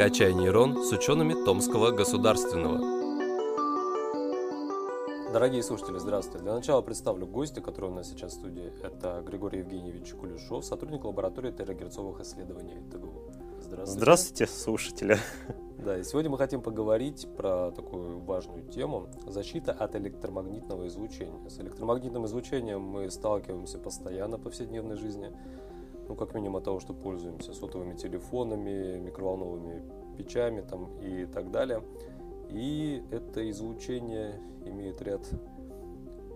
«Качай нейрон» с учеными Томского государственного. Дорогие слушатели, здравствуйте. Для начала представлю гостя, который у нас сейчас в студии. Это Григорий Евгеньевич Кулешов, сотрудник лаборатории террагерцовых исследований ТГУ. Здравствуйте. Здравствуйте, слушатели. Да, и сегодня мы хотим поговорить про такую важную тему – защита от электромагнитного излучения. С электромагнитным излучением мы сталкиваемся постоянно в повседневной жизни – ну, как минимум от того, что пользуемся сотовыми телефонами, микроволновыми печами там, и так далее. И это излучение имеет ряд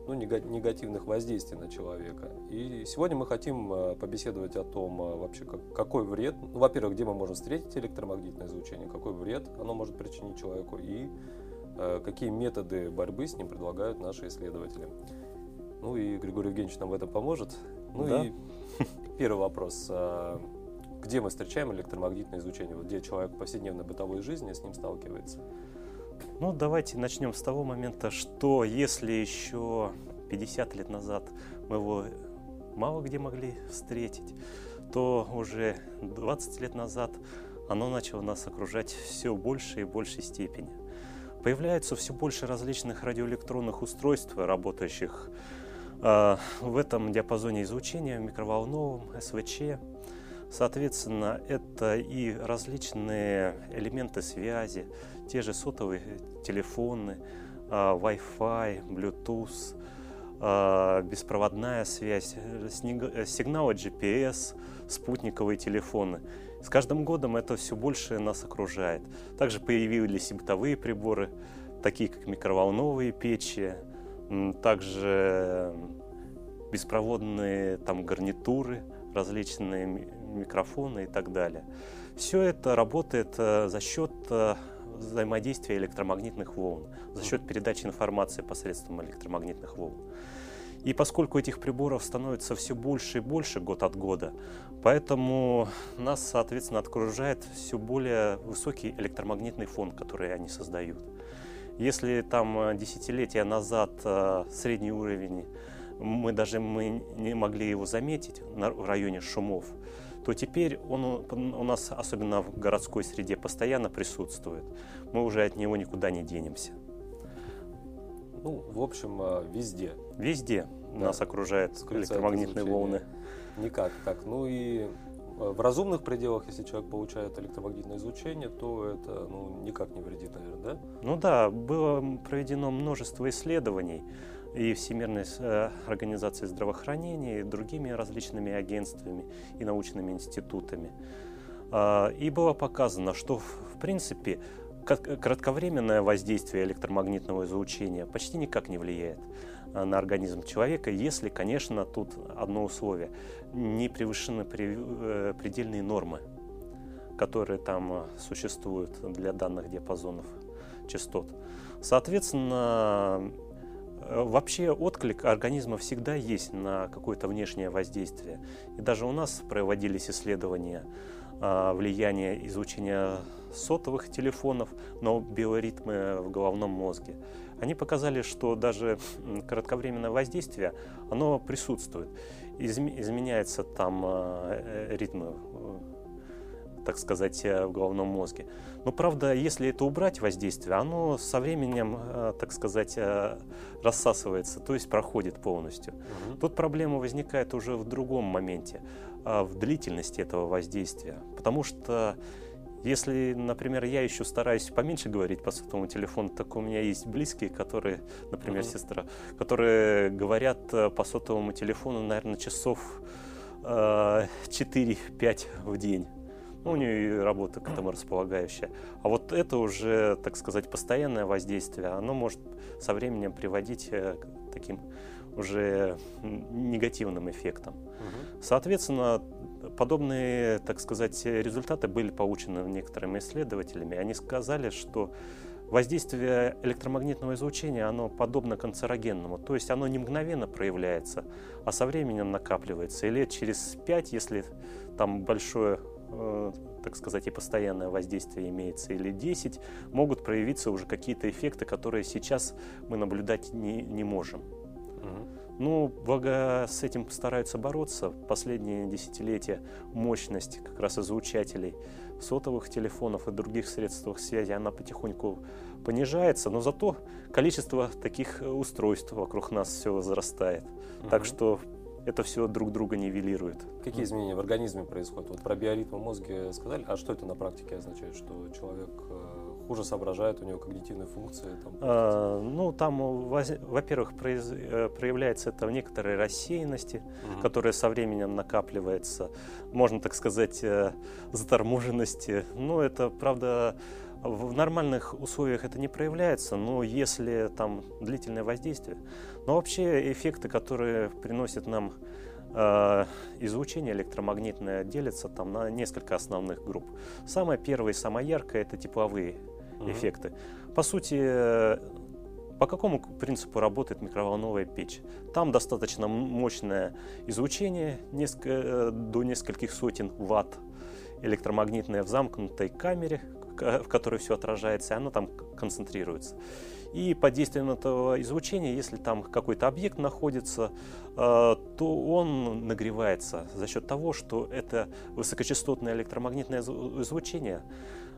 ну, негативных воздействий на человека. И сегодня мы хотим э, побеседовать о том, э, вообще, как, какой вред, ну, во-первых, где мы можем встретить электромагнитное излучение, какой вред оно может причинить человеку и э, какие методы борьбы с ним предлагают наши исследователи. Ну и Григорий Евгеньевич нам в этом поможет. Ну да. и Первый вопрос. А, где мы встречаем электромагнитное излучение? Вот где человек в повседневной бытовой жизни с ним сталкивается? Ну, давайте начнем с того момента, что если еще 50 лет назад мы его мало где могли встретить, то уже 20 лет назад оно начало нас окружать все в большей и большей степени. Появляется все больше различных радиоэлектронных устройств, работающих в этом диапазоне излучения, микроволновом, СВЧ. Соответственно, это и различные элементы связи, те же сотовые телефоны, а, Wi-Fi, Bluetooth, а, беспроводная связь, сигналы GPS, спутниковые телефоны. С каждым годом это все больше нас окружает. Также появились и бытовые приборы, такие как микроволновые печи, также беспроводные там гарнитуры, различные микрофоны и так далее. Все это работает э, за счет э, взаимодействия электромагнитных волн, за счет передачи информации посредством электромагнитных волн. И поскольку этих приборов становится все больше и больше год от года, поэтому нас, соответственно, окружает все более высокий электромагнитный фон, который они создают. Если там э, десятилетия назад э, средний уровень, мы даже мы не могли его заметить в районе шумов, то теперь он у нас, особенно в городской среде, постоянно присутствует. Мы уже от него никуда не денемся. Ну, в общем, э, везде. Везде да. нас окружают электромагнитные волны. Никак так. Ну и в разумных пределах, если человек получает электромагнитное излучение, то это ну, никак не вредит, наверное, да? Ну да, было проведено множество исследований и Всемирной э, организацией здравоохранения, и другими различными агентствами и научными институтами. А, и было показано, что в принципе кратковременное воздействие электромагнитного излучения почти никак не влияет Э, на организм человека, если, конечно, тут одно условие, не превышены э, предельные нормы, которые там э, существуют для данных диапазонов частот. Соответственно, Вообще отклик организма всегда есть на какое-то внешнее воздействие. И даже у нас проводились исследования влияния излучения сотовых телефонов на биоритмы в головном мозге они показали, что даже кратковременное воздействие, оно присутствует. изменяется там э, э, ритм, э, так сказать, в головном мозге. Но правда, если это убрать воздействие, оно со временем, так сказать, рассасывается, то есть проходит полностью. Угу. Тут проблема возникает уже в другом моменте, в длительности этого воздействия. Потому что если, например, я еще стараюсь поменьше говорить по сотовому телефону, так у меня есть близкие, которые, например, uh-huh. сестра, которые говорят э, по сотовому телефону, наверное, часов э, 4-5 в день. Ну, у нее и работа к этому располагающая. А вот это уже, так сказать, постоянное воздействие, оно может со временем приводить э, к таким уже негативным эффектам. Угу. Соответственно, подобные, так сказать, результаты были получены некоторыми исследователями. Они сказали, что воздействие электромагнитного излучения, оно подобно канцерогенному, то есть оно не мгновенно проявляется, а со временем накапливается. И лет через пять, если там большое, э, так сказать, и постоянное воздействие имеется, или 10, могут проявиться уже какие-то эффекты, которые сейчас мы наблюдать не, не можем. Ну, благо с этим стараются бороться. Последние десятилетия мощность как раз излучателей сотовых телефонов и других средствах связи, она потихоньку понижается, но зато количество таких устройств вокруг нас все возрастает. Угу. Так что это все друг друга нивелирует. Какие изменения в организме происходят? Вот про биоритмы мозга сказали, а что это на практике означает, что человек э, хуже соображает, у него когнитивные функции? Там, а, ну, там, во-первых, произ... Э, проявляется это в некоторой рассеянности, угу. которая со временем накапливается, можно так сказать, э, заторможенности. Ну, это, правда, в нормальных условиях это не проявляется, но если там длительное воздействие, но вообще эффекты, которые приносят нам э, излучение электромагнитное, делятся там на несколько основных групп. Самое первое и самое яркое это тепловые эффекты. По сути, по какому принципу работает микроволновая печь? Там достаточно мощное излучение, э, до нескольких сотен ватт электромагнитное в замкнутой камере, в которой все отражается, и оно там концентрируется. И под действием этого излучения, если там какой-то объект находится, э, то он нагревается за счет того, что это высокочастотное электромагнитное излучение,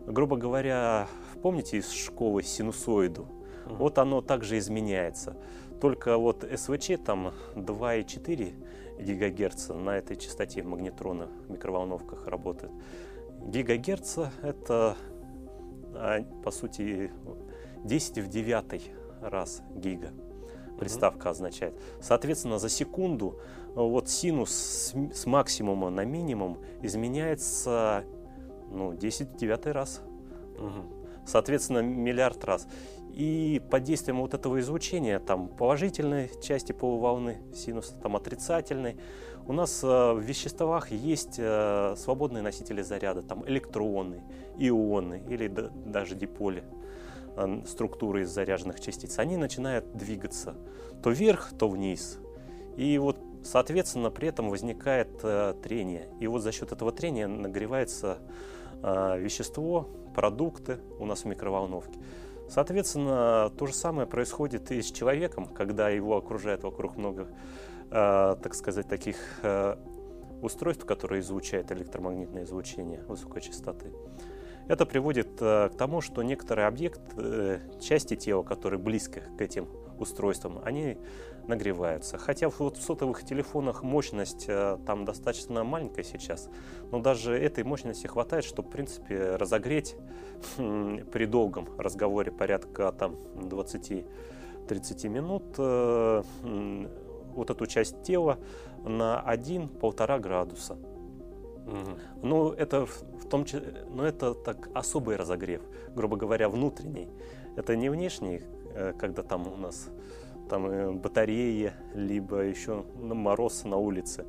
грубо говоря, помните из школы синусоиду? Mm-hmm. Вот оно также изменяется. Только вот СВЧ там 2,4 ГГц на этой частоте магнетрона в микроволновках работает. Гигагерца это а, по сути 10 в 9 раз гига приставка означает. Соответственно, за секунду вот синус с, с максимума на минимум изменяется ну, 10 в 9 раз. Угу. Соответственно, миллиард раз. И под действием вот этого излучения, там положительной части полуволны синуса, там отрицательной, у нас э, в веществах есть э, свободные носители заряда, там электроны, ионы или даже диполи э, структуры из заряженных частиц. Они начинают двигаться то вверх, то вниз. И вот, соответственно, при этом возникает трение. И вот за счет этого трения нагревается вещество, продукты у нас в микроволновке. Соответственно, то же самое происходит и с человеком, когда его окружает вокруг много, э, так сказать, таких э, устройств, которые излучают электромагнитное излучение высокой частоты. Это приводит э, к тому, что некоторые объекты, части тела, которые близко к этим устройствам, они нагреваются. Хотя вот в сотовых телефонах мощность э, там достаточно маленькая сейчас, но даже этой мощности хватает, чтобы, в принципе, разогреть при долгом разговоре порядка там 20-30 минут э, вот эту часть тела на 1-1,5 градуса. Угу. Ну, это в том числе, но это так особый разогрев, грубо говоря, внутренний. Это не внешний, э, когда там у нас там э, батареи, либо еще мороз на улице,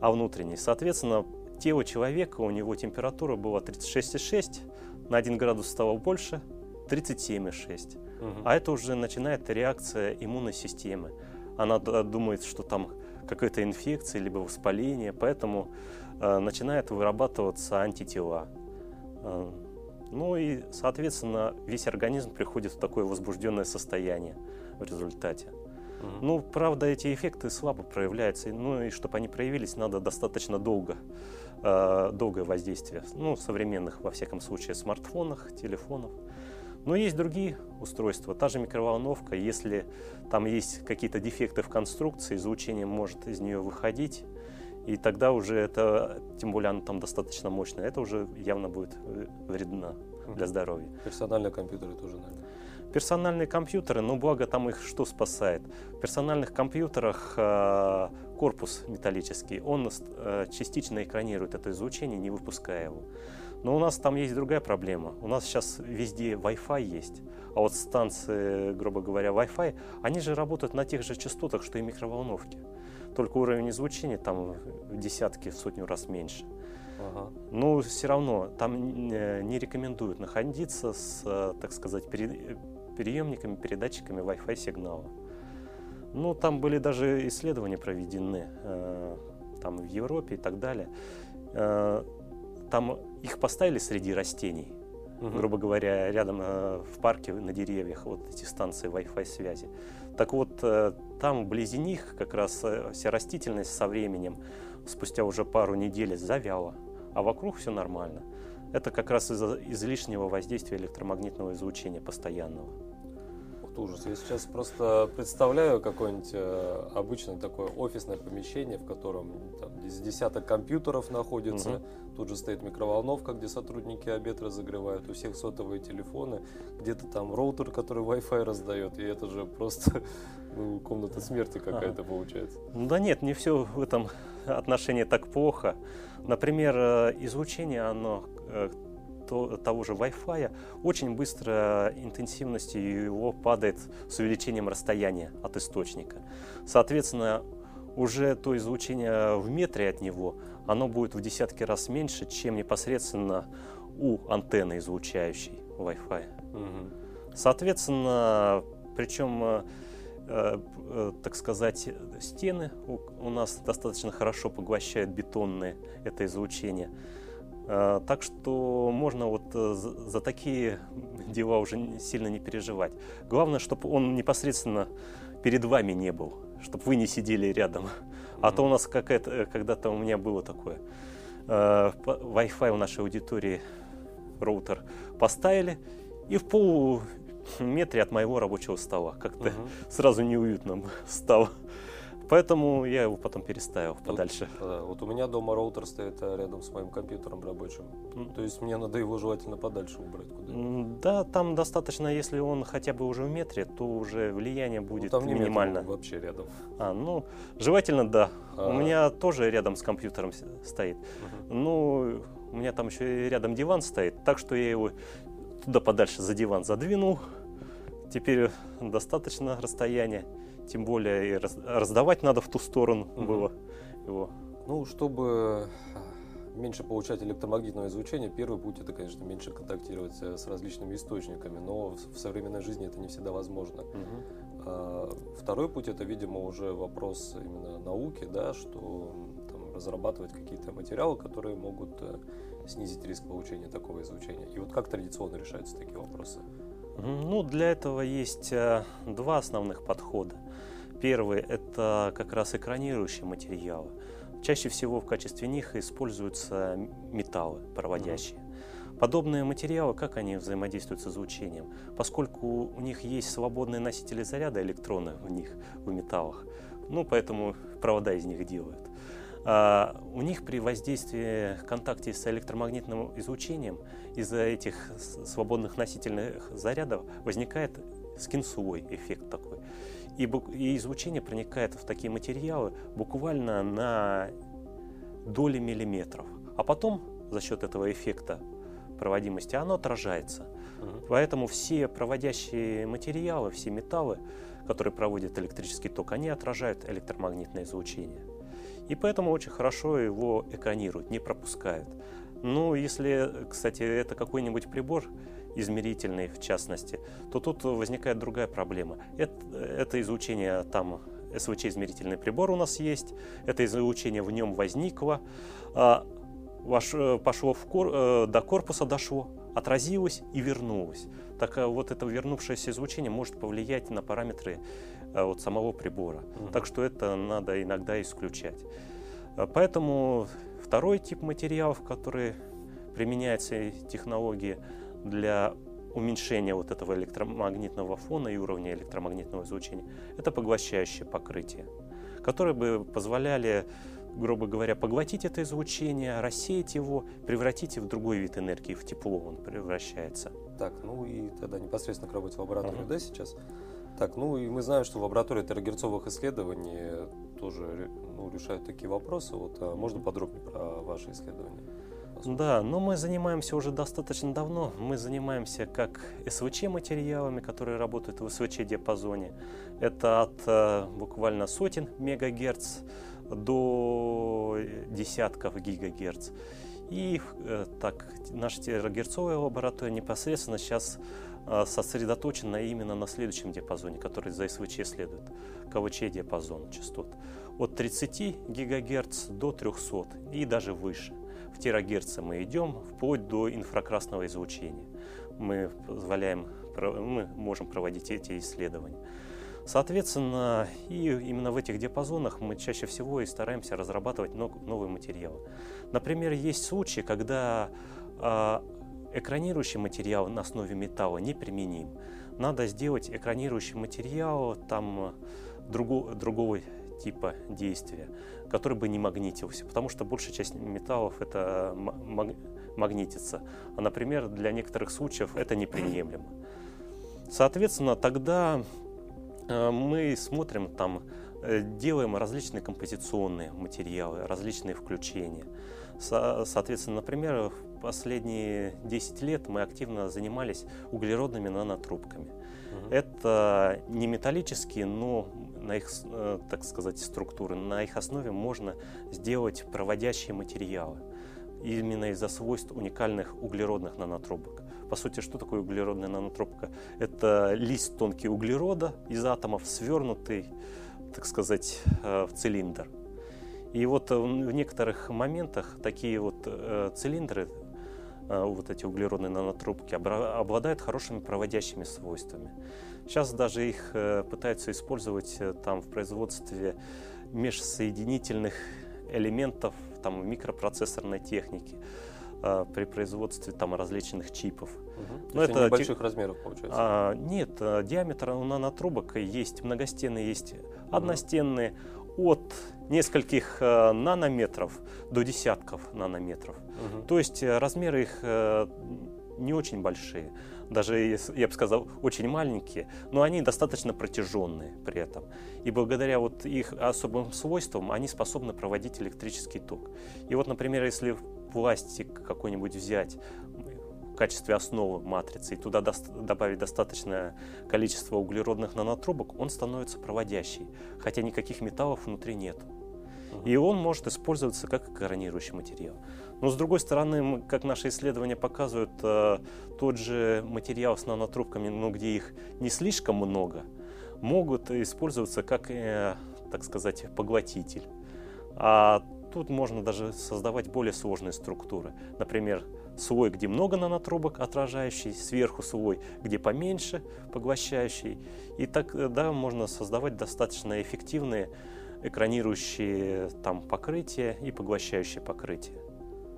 а внутренний. Соответственно, тело человека, у него температура была 36,6, на 1 градус стало больше, 37,6. Угу. А это уже начинает реакция иммунной системы. Она думает, что там какая-то инфекция, либо воспаление, поэтому э, начинает вырабатываться антитела. Э, ну и, соответственно, весь организм приходит в такое возбужденное состояние в результате. Угу. Ну, правда, эти эффекты слабо проявляются. Ну и чтобы они проявились, надо достаточно долго, э, долгое воздействие. Ну, современных, во всяком случае, смартфонах, телефонах. Но есть другие устройства, та же микроволновка, если там есть какие-то дефекты в конструкции, излучение может из нее выходить, и тогда уже это, тем более она там достаточно мощная, это уже явно будет вредно для здоровья. Персональные компьютеры тоже, наверное. Персональные компьютеры, ну благо там их что спасает? В персональных компьютерах э, корпус металлический, он э, частично экранирует это излучение, не выпуская его. Но у нас там есть другая проблема. У нас сейчас везде Wi-Fi есть, а вот станции, грубо говоря, Wi-Fi, они же работают на тех же частотах, что и микроволновки. Только уровень излучения там в десятки, в сотню раз меньше. Ага. Но все равно там не рекомендуют находиться с, э, так сказать, перед, приемниками, передатчиками Wi-Fi сигнала. Ну, там были даже исследования проведены, э, там в Европе и так далее. Э, там их поставили среди растений, угу. грубо говоря, рядом э, в парке на деревьях, вот эти станции Wi-Fi связи. Так вот, э, там вблизи них как раз э, вся растительность со временем, спустя уже пару недель, завяла, а вокруг все нормально. Это как раз из-за излишнего воздействия электромагнитного излучения постоянного. Вот ужас. Я сейчас просто представляю какое-нибудь э, обычное такое офисное помещение, в котором там, из десяток компьютеров находится. Угу. Тут же стоит микроволновка, где сотрудники обед разогревают. У всех сотовые телефоны. Где-то там роутер, который Wi-Fi раздает. И это же просто ну, комната смерти какая-то ага. получается. Ну да нет, не все в этом отношении так плохо. Например, э, излучение, оно э, того же Wi-Fi очень быстро интенсивность его падает с увеличением расстояния от источника. Соответственно, уже то излучение в метре от него, оно будет в десятки раз меньше, чем непосредственно у антенны излучающей Wi-Fi. Угу. Соответственно, причем э, э, так сказать, стены у, у нас достаточно хорошо поглощают бетонные это излучение. Э, так что можно вот э, за такие дела уже сильно не переживать. Главное, чтобы он непосредственно перед вами не был, чтобы вы не сидели рядом. А то у нас какая-то, э, когда-то у меня было такое. Wi-Fi у нашей аудитории роутер поставили, и в полуметре от моего рабочего стола как-то угу. сразу неуютно стало. Поэтому я его потом переставил вот, подальше. Да, вот у меня дома роутер стоит а, рядом с моим компьютером рабочим. Mm. То есть мне надо его желательно подальше убрать куда-нибудь. Да, там достаточно, если он хотя бы уже в метре, то уже влияние ну, будет ну, там не минимально. Метр, вообще рядом. А, ну, желательно, да. А... У меня тоже рядом с компьютером стоит. Угу. Ну, у меня там еще и рядом диван стоит, так что я его туда подальше за диван задвинул. Теперь достаточно расстояния. Тем более и раздавать надо в ту сторону угу. было его. Ну, чтобы меньше получать электромагнитного излучения, первый путь это, конечно, меньше контактировать э, с различными источниками, но в современной жизни это не всегда возможно. Угу. Второй путь это, видимо, уже вопрос именно науки, да, что там, разрабатывать какие-то материалы, которые могут э, снизить риск получения такого излучения. И вот как традиционно решаются такие вопросы? Ну, для этого есть э, два основных подхода. Первый – это как раз экранирующие материалы. Чаще всего в качестве них используются металлы проводящие. Подобные материалы, как они взаимодействуют с излучением? Поскольку у них есть свободные носители заряда электроны в них, в металлах, ну, поэтому провода из них делают. А у них при воздействии, контакте с электромагнитным излучением из-за этих свободных носительных зарядов возникает скинсовой эффект такой. И, и излучение проникает в такие материалы буквально на доли миллиметров. А потом за счет этого эффекта проводимости оно отражается. Угу. Поэтому все проводящие материалы, все металлы, которые проводят электрический ток, они отражают электромагнитное излучение. И поэтому очень хорошо его экранируют, не пропускают. Ну, если, кстати, это какой-нибудь прибор измерительный, в частности, то тут возникает другая проблема. Это, это излучение там СВЧ-измерительный прибор у нас есть, это излучение в нем возникло, а, пошло в кор, э, до корпуса дошло, отразилось и вернулось. Так э, вот это вернувшееся излучение может повлиять на параметры вот самого прибора. Mm-hmm. Так что это надо иногда исключать. Поэтому второй тип материалов, который применяется технологии для уменьшения вот этого электромагнитного фона и уровня электромагнитного излучения, это поглощающее покрытие, которые бы позволяли, грубо говоря, поглотить это излучение, рассеять его, превратить в другой вид энергии, в тепло он превращается. Так, ну и тогда непосредственно к работе в лаборатории, uh-huh. да, сейчас? Так, ну и мы знаем, что в лаборатории терагерцовых исследований тоже ну, решают такие вопросы. Вот, а можно подробнее про ваши исследования? Да, но мы занимаемся уже достаточно давно. Мы занимаемся как СВЧ материалами, которые работают в СВЧ диапазоне. Это от э, буквально сотен мегагерц до десятков гигагерц. И э, так, наша терагерцовая лаборатория непосредственно сейчас сосредоточена именно на следующем диапазоне, который за СВЧ следует, КВЧ диапазон частот. От 30 гигагерц до 300 и даже выше терагерца мы идем, вплоть до инфракрасного излучения. Мы позволяем, мы можем проводить эти исследования. Соответственно, и именно в этих диапазонах мы чаще всего и стараемся разрабатывать новые материалы. Например, есть случаи, когда а, экранирующий материал на основе металла неприменим. Надо сделать экранирующий материал там другого, другого типа действия, который бы не магнитился, потому что большая часть металлов это магнитится. А, например, для некоторых случаев это неприемлемо. Соответственно, тогда Э, мы смотрим там, э, делаем различные композиционные материалы, различные включения. Соответственно, например, последние 10 лет мы активно занимались углеродными нанотрубками. Угу. Это не металлические, но на их, э, так сказать, структуры, на их основе можно сделать проводящие материалы именно из-за свойств уникальных углеродных нанотрубок. По сути, что такое углеродная нанотрубка? Это лист тонкий углерода из атомов, свернутый, так сказать, э, в цилиндр. И вот в некоторых моментах такие вот э, цилиндры, э, вот эти углеродные нанотрубки, обладают хорошими проводящими свойствами. Сейчас даже их пытаются использовать там в производстве межсоединительных элементов там, в микропроцессорной технике, э, при производстве там, различных чипов. Угу. Но это небольших ти... размеров получается? А, нет, э, диаметр у нанотрубок есть многостенные, есть угу. одностенные от нескольких э, нанометров до десятков нанометров. Угу. То есть э, размеры их э, не очень большие даже, я бы сказал, очень маленькие, но они достаточно протяженные при этом. И благодаря вот их особым свойствам они способны проводить электрический ток. И вот, например, если пластик какой-нибудь взять в качестве основы матрицы и туда до, добавить достаточное количество углеродных нанотрубок, он становится проводящий, хотя никаких металлов внутри И он может использоваться как коронирующий материал. Но с другой стороны, как наши исследования показывают, э, тот же материал с нанотрубками, ну, где их не слишком много, могут использоваться как, э, так сказать, поглотитель. А тут можно даже создавать более сложные структуры. Например, слой, где много нанотрубок отражающий, сверху слой, где поменьше поглощающий. И тогда можно создавать достаточно эффективные экранирующие там покрытия и поглощающие покрытия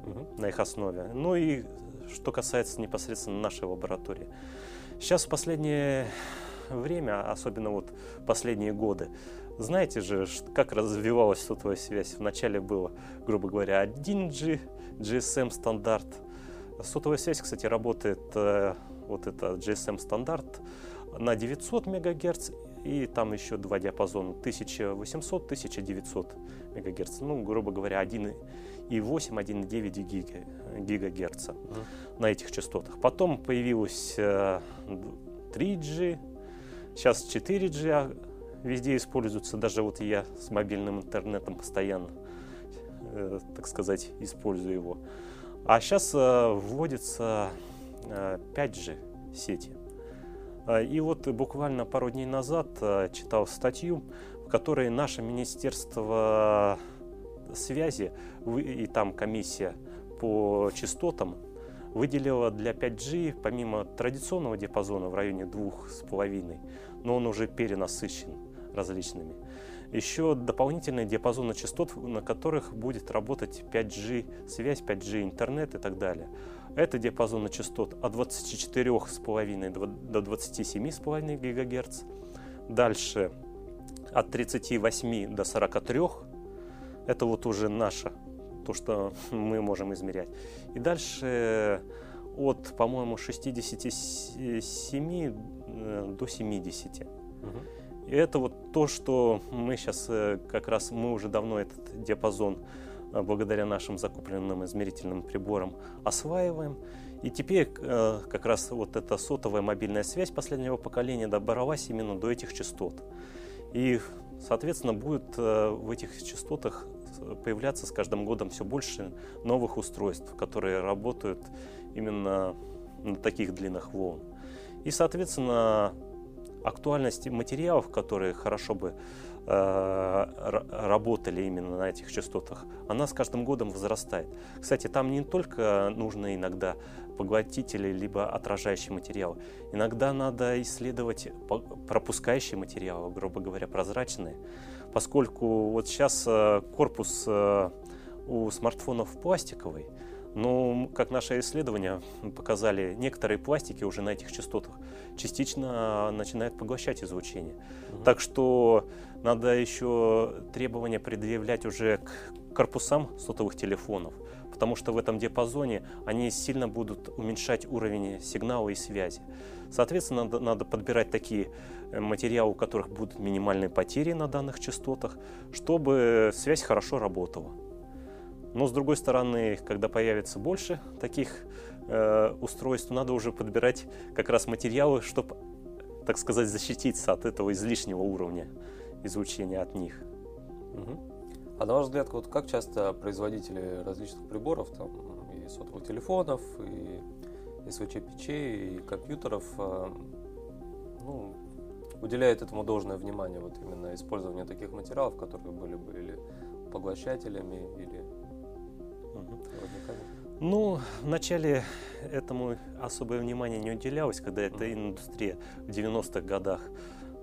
угу. на их основе. Ну и что касается непосредственно нашей лаборатории. Сейчас в последнее время, особенно вот последние годы, знаете же, как развивалась сотовая связь. Вначале было, грубо говоря, 1G, GSM стандарт. Сотовая связь, кстати, работает, э, вот это GSM стандарт, на 900 МГц и там еще два диапазона 1800-1900 МГц. Ну, грубо говоря, 1,8, 1,9 гига, гигагерца mm. на этих частотах. Потом появилось 3G, э, сейчас 4G а везде используется. Даже вот я с мобильным интернетом постоянно, э, так сказать, использую его. А сейчас э, вводится 5G сети. А, и вот буквально пару дней назад а, читал статью, в которой наше Министерство связи и там комиссия по частотам выделила для 5G, помимо традиционного диапазона в районе 2,5, но он уже перенасыщен различными, еще дополнительные диапазоны частот, на которых будет работать 5G связь, 5G интернет и так далее. Это диапазоны частот от 24,5 до 27,5 ГГц. Дальше от 38 до 43. Это вот уже наше, то, что мы можем измерять. И дальше от, по-моему, 67 э, до 70. Угу. И это вот то, что мы сейчас э, как раз, мы уже давно этот диапазон Э, благодаря нашим закупленным измерительным приборам осваиваем. И теперь э, как раз вот эта сотовая мобильная связь последнего поколения добралась именно до этих частот. И, соответственно, будет э, в этих частотах появляться с каждым годом все больше новых устройств, которые работают именно на таких длинных волн. И, соответственно, актуальность материалов, которые хорошо бы работали именно на этих частотах, она с каждым годом возрастает. Кстати, там не только нужно иногда поглотители либо отражающий материал. Иногда надо исследовать пропускающие материалы, грубо говоря, прозрачные, поскольку вот сейчас э, корпус э, у смартфонов пластиковый, но, как наши исследования показали, некоторые пластики уже на этих частотах частично начинают поглощать излучение. Mm-hmm. Так что надо еще требования предъявлять уже к корпусам сотовых телефонов потому что в этом диапазоне они сильно будут уменьшать уровень сигнала и связи. Соответственно, надо, надо подбирать такие э, материалы, у которых будут минимальные потери на данных частотах, чтобы связь хорошо работала. Но с другой стороны, когда появится больше таких э, устройств, надо уже подбирать как раз материалы, чтобы, так сказать, защититься от этого излишнего уровня излучения от них. Угу. А на ваш взгляд, вот как часто производители различных приборов, там, и сотовых телефонов, и СВЧ-печей, и компьютеров, а, ну, уделяют этому должное внимание, вот именно использованию таких материалов, которые были бы или поглощателями, или. Ну, вначале этому особое внимание не уделялось, когда эта индустрия в 90-х годах,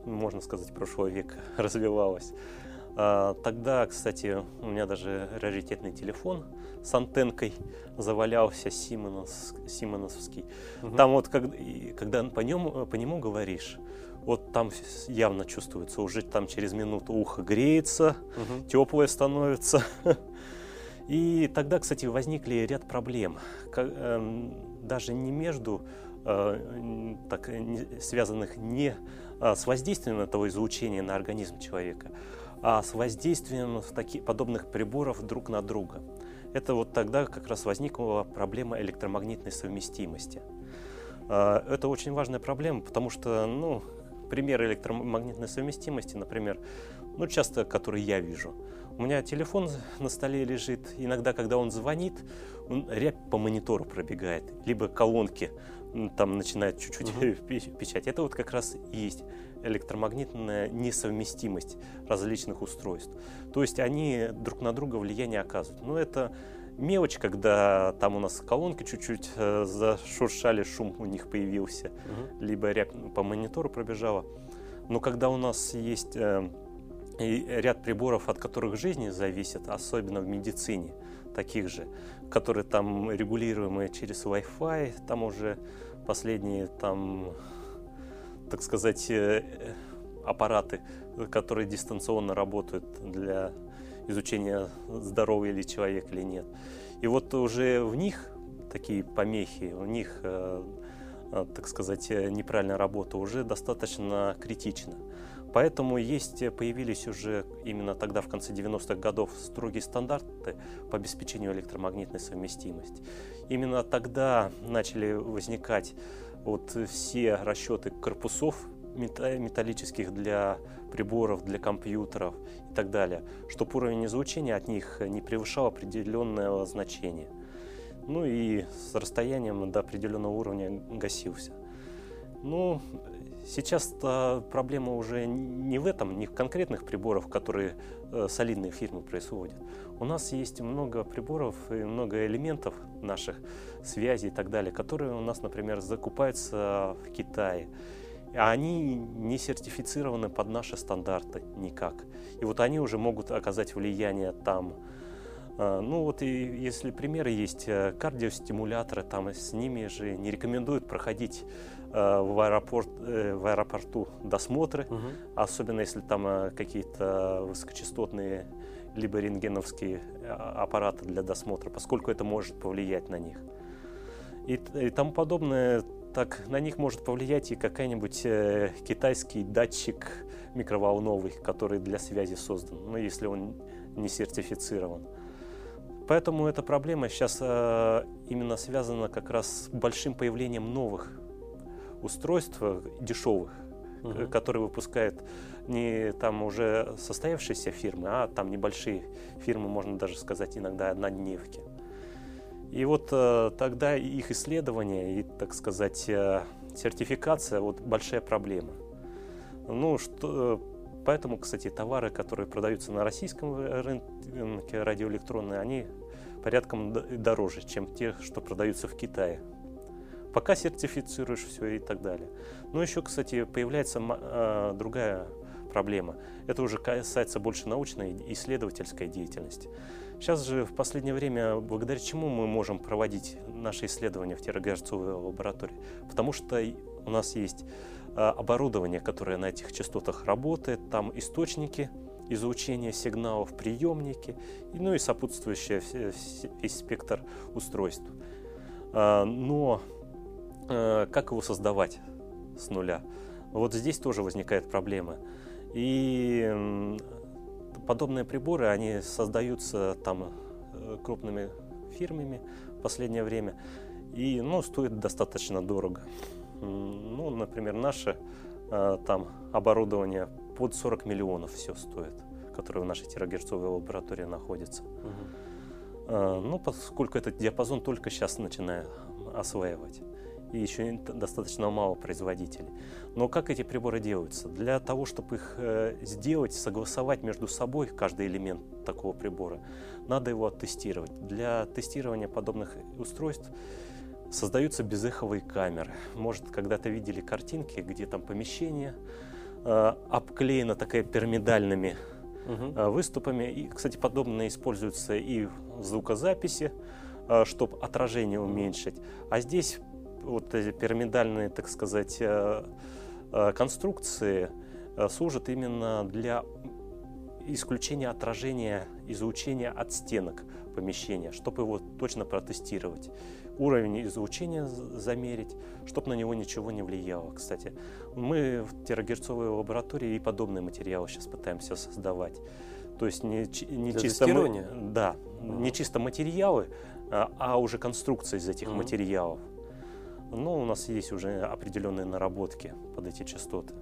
можно сказать, прошлого века развивалась. А, тогда, кстати, у меня даже раритетный телефон с антенкой завалялся Симонос, Симоносовский. Угу. Там вот, как, когда по, нему, по нему говоришь, вот там явно чувствуется, уже там через минуту ухо греется, угу. теплое становится. И тогда, кстати, возникли ряд проблем, эм, даже не между э, так, связанных не а, с воздействием этого излучения на организм человека, а с воздействием таких подобных приборов друг на друга. Это вот тогда как раз возникла проблема электромагнитной совместимости. А, это очень важная проблема, потому что, ну, пример электромагнитной совместимости, например, ну, часто, который я вижу. У меня телефон на столе лежит, иногда, когда он звонит, он рябь по монитору пробегает, либо колонки там начинают чуть-чуть uh-huh. печать. Это вот как раз и есть электромагнитная несовместимость различных устройств. То есть они друг на друга влияние оказывают. Но это мелочь, когда там у нас колонки чуть-чуть э, зашуршали, шум у них появился, угу. либо ряд по монитору пробежала. Но когда у нас есть э, ряд приборов, от которых жизни зависит, особенно в медицине, таких же, которые там регулируемые через Wi-Fi, там уже последние там так сказать, э, аппараты, которые дистанционно работают для изучения, здоровый ли человек или нет. И вот уже в них такие помехи, у них, э, э, так сказать, неправильная работа уже достаточно критична. Поэтому есть, появились уже именно тогда, в конце 90-х годов, строгие стандарты по обеспечению электромагнитной совместимости. Именно тогда начали возникать вот все расчеты корпусов металлических для приборов, для компьютеров и так далее, чтобы уровень излучения от них не превышал определенного значения. Ну и с расстоянием до определенного уровня гасился. Ну, сейчас проблема уже не в этом, не в конкретных приборах, которые э, солидные фирмы производят. У нас есть много приборов и много элементов наших связей и так далее, которые у нас, например, закупаются в Китае. А они не сертифицированы под наши стандарты никак. И вот они уже могут оказать влияние там. А, ну вот и если примеры есть, э, кардиостимуляторы, там с ними же не рекомендуют проходить э, в, аэропорт, э, в аэропорту досмотры, угу. особенно если там какие-то высокочастотные либо рентгеновские аппараты для досмотра, поскольку это может повлиять на них. И, и тому подобное, так на них может повлиять и какой-нибудь э, китайский датчик микроволновый, который для связи создан, ну, если он не сертифицирован. Поэтому эта проблема сейчас э, именно связана как раз с большим появлением новых устройств, э, дешевых, угу. которые выпускают не там уже состоявшиеся фирмы, а там небольшие фирмы, можно даже сказать, иногда однодневки. И вот э, тогда их исследование и, так сказать, э, сертификация вот большая проблема. Ну, что, поэтому, кстати, товары, которые продаются на российском рынке радиоэлектронные, они порядком дороже, чем те, что продаются в Китае. Пока сертифицируешь все и так далее. Но еще, кстати, появляется э, другая проблема. Это уже касается больше научной и исследовательской деятельности. Сейчас же в последнее время, благодаря чему мы можем проводить наши исследования в терагерцовой лаборатории? Потому что у нас есть а, оборудование, которое на этих частотах работает, там источники излучения сигналов, приемники, ну и сопутствующий весь спектр устройств. А, но как его создавать с нуля? Вот здесь тоже возникает проблема. И подобные приборы, они создаются там э, крупными фирмами в последнее время и ну, стоят достаточно дорого. Ну, например, наше э, там оборудование под 40 миллионов все стоит, которое в нашей терагерцовой лаборатории находится. Угу. Ну, поскольку этот диапазон только сейчас начинает осваивать и еще достаточно мало производителей. Но как эти приборы делаются? Для того, чтобы их э, сделать, согласовать между собой каждый элемент такого прибора, надо его оттестировать. Для тестирования подобных устройств создаются безэховые камеры. Может, когда-то видели картинки, где там помещение э, обклеено такая пирамидальными угу. выступами. И, кстати, подобное используется и в звукозаписи, чтобы отражение уменьшить. А здесь вот эти пирамидальные, так сказать, э, э, конструкции э, служат именно для исключения отражения излучения от стенок помещения, чтобы его точно протестировать. Уровень излучения замерить, чтобы на него ничего не влияло. Кстати, мы в терагерцовой лаборатории и подобные материалы сейчас пытаемся создавать. То есть не, не чисто да, не чисто материалы, а, а уже конструкция из этих uh-huh. материалов но у нас есть уже определенные наработки под эти частоты,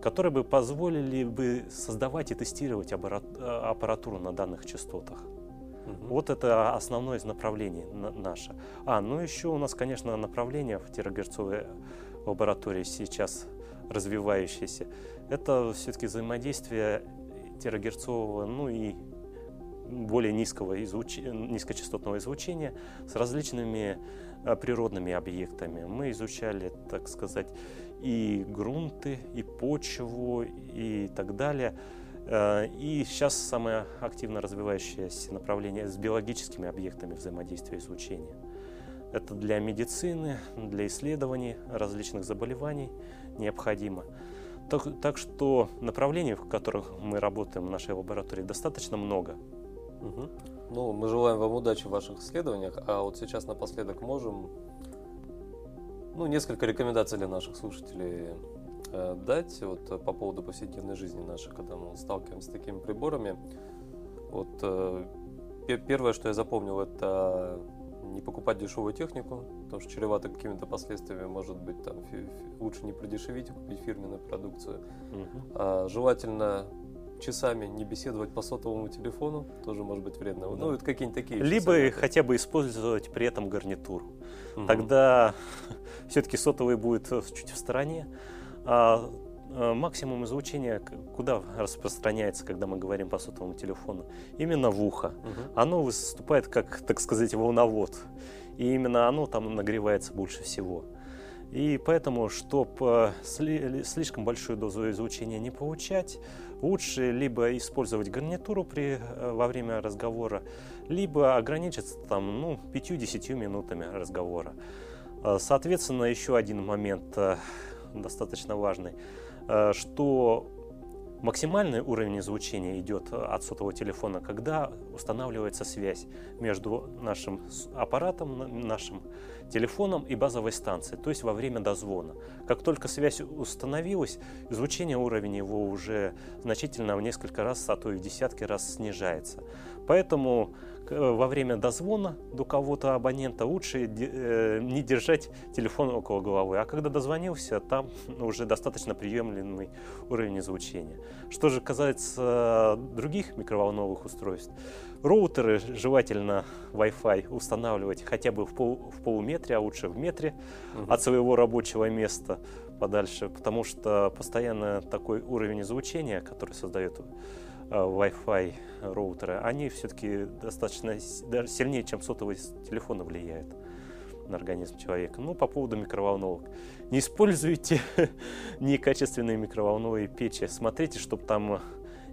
которые бы позволили бы создавать и тестировать аппаратуру на данных частотах. Угу. Вот это основное из направлений наше. А, ну еще у нас, конечно, направление в терагерцовой лаборатории сейчас развивающееся. Это все-таки взаимодействие терагерцового, ну и более низкого излуч... низкочастотного излучения с различными Э, природными объектами. Мы изучали, так сказать, и грунты, и почву, и так далее. Э, и сейчас самое активно развивающееся направление с биологическими объектами взаимодействия и изучения. Это для медицины, для исследований различных заболеваний необходимо. Так, так что направлений, в которых мы работаем в нашей лаборатории, достаточно много. Угу. Ну, мы желаем вам удачи в ваших исследованиях, а вот сейчас напоследок можем ну, несколько рекомендаций для наших слушателей э, дать вот, по поводу повседневной жизни нашей, когда мы сталкиваемся с такими приборами. Вот э, первое, что я запомнил, это не покупать дешевую технику, потому что чревато какими-то последствиями, может быть, там лучше не продешевить, купить фирменную продукцию. Угу. А, желательно часами не беседовать по сотовому телефону, тоже может быть вредно. Ну, да. Ну, это какие-нибудь такие. Либо советы. хотя бы использовать при этом гарнитуру. Угу. Тогда все-таки сотовый будет чуть в стороне. А, а максимум излучения куда распространяется, когда мы говорим по сотовому телефону? Именно в ухо. Угу. Оно выступает как, так сказать, волновод. И именно оно там нагревается больше всего. И поэтому, чтобы слишком большую дозу излучения не получать, лучше либо использовать гарнитуру при, э, во время разговора, либо ограничиться там, ну, 5-10 минутами разговора. Э, соответственно, еще один момент э, достаточно важный, что Максимальный уровень излучения идет от сотового телефона, когда устанавливается связь между нашим аппаратом, нашим телефоном и базовой станцией, то есть во время дозвона. Как только связь установилась, излучение уровень его уже значительно в несколько раз, а то и в десятки раз снижается. Поэтому во время дозвона до кого-то абонента лучше не держать телефон около головы. А когда дозвонился, там уже достаточно приемлемый уровень звучания. Что же касается других микроволновых устройств, роутеры желательно Wi-Fi устанавливать хотя бы в, пол, в полуметре, а лучше в метре угу. от своего рабочего места подальше, потому что постоянно такой уровень звучания, который создает э, Wi-Fi роутеры, они все-таки достаточно даже сильнее, чем сотовые телефоны влияют на организм человека. Ну, по поводу микроволновок. Не используйте некачественные микроволновые печи. Смотрите, чтобы там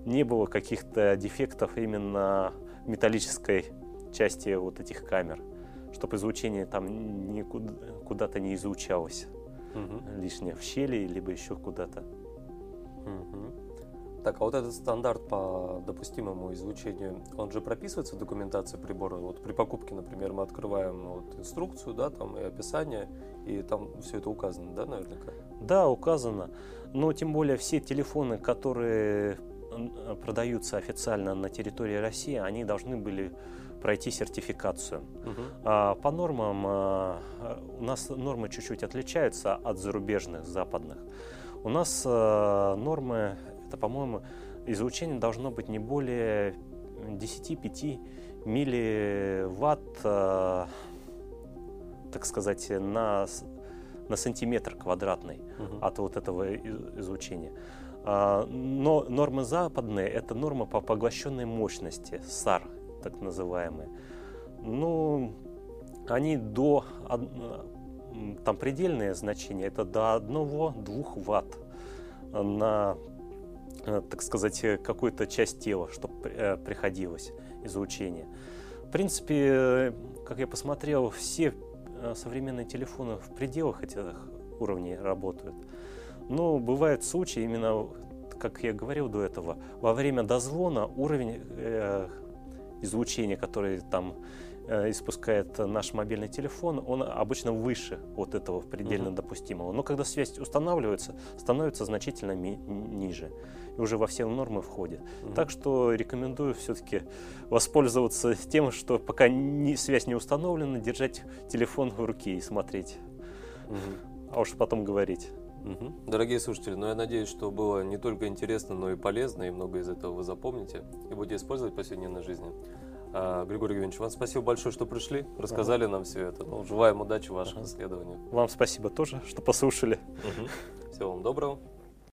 не было каких-то дефектов именно металлической части вот этих камер, чтобы излучение там никуда, куда-то не излучалось угу. лишнее в щели, либо еще куда-то. Угу. Так, а вот этот стандарт по допустимому излучению, он же прописывается в документации прибора? Вот при покупке, например, мы открываем вот инструкцию, да, там и описание, и там все это указано, да, наверняка? Да, указано. Но тем более все телефоны, которые продаются официально на территории России, они должны были пройти сертификацию. Угу. А, по нормам а, у нас нормы чуть-чуть отличаются от зарубежных, западных. У нас а, нормы, это, по-моему, излучение должно быть не более 10-5 милливатт, а, так сказать, на, на сантиметр квадратный угу. от вот этого излучения. А, но нормы западные – это норма по поглощенной мощности, САР, так называемые. Ну, они до, там предельные значения, это до 1-2 ватт на, так сказать, какую-то часть тела, чтобы э, приходилось излучение. В принципе, как я посмотрел, все э, современные телефоны в пределах этих уровней работают. Но бывают случаи, именно, как я говорил до этого, во время дозвона уровень э, излучения, который там э, испускает наш мобильный телефон, он обычно выше вот этого предельно uh-huh. допустимого. Но когда связь устанавливается, становится значительно ми- ниже. И уже во все нормы входит. Uh-huh. Так что рекомендую все-таки воспользоваться тем, что пока не, связь не установлена, держать телефон в руке и смотреть. Uh-huh. А уж потом говорить. Угу. Дорогие слушатели, ну я надеюсь, что было не только интересно, но и полезно, и много из этого вы запомните и будете использовать в повседневной жизни. А, Григорий Евгеньевич, вам спасибо большое, что пришли, рассказали ага. нам все это. Ну, желаем удачи в ваших ага. исследованиях. Вам спасибо тоже, что послушали. Угу. Всего вам доброго.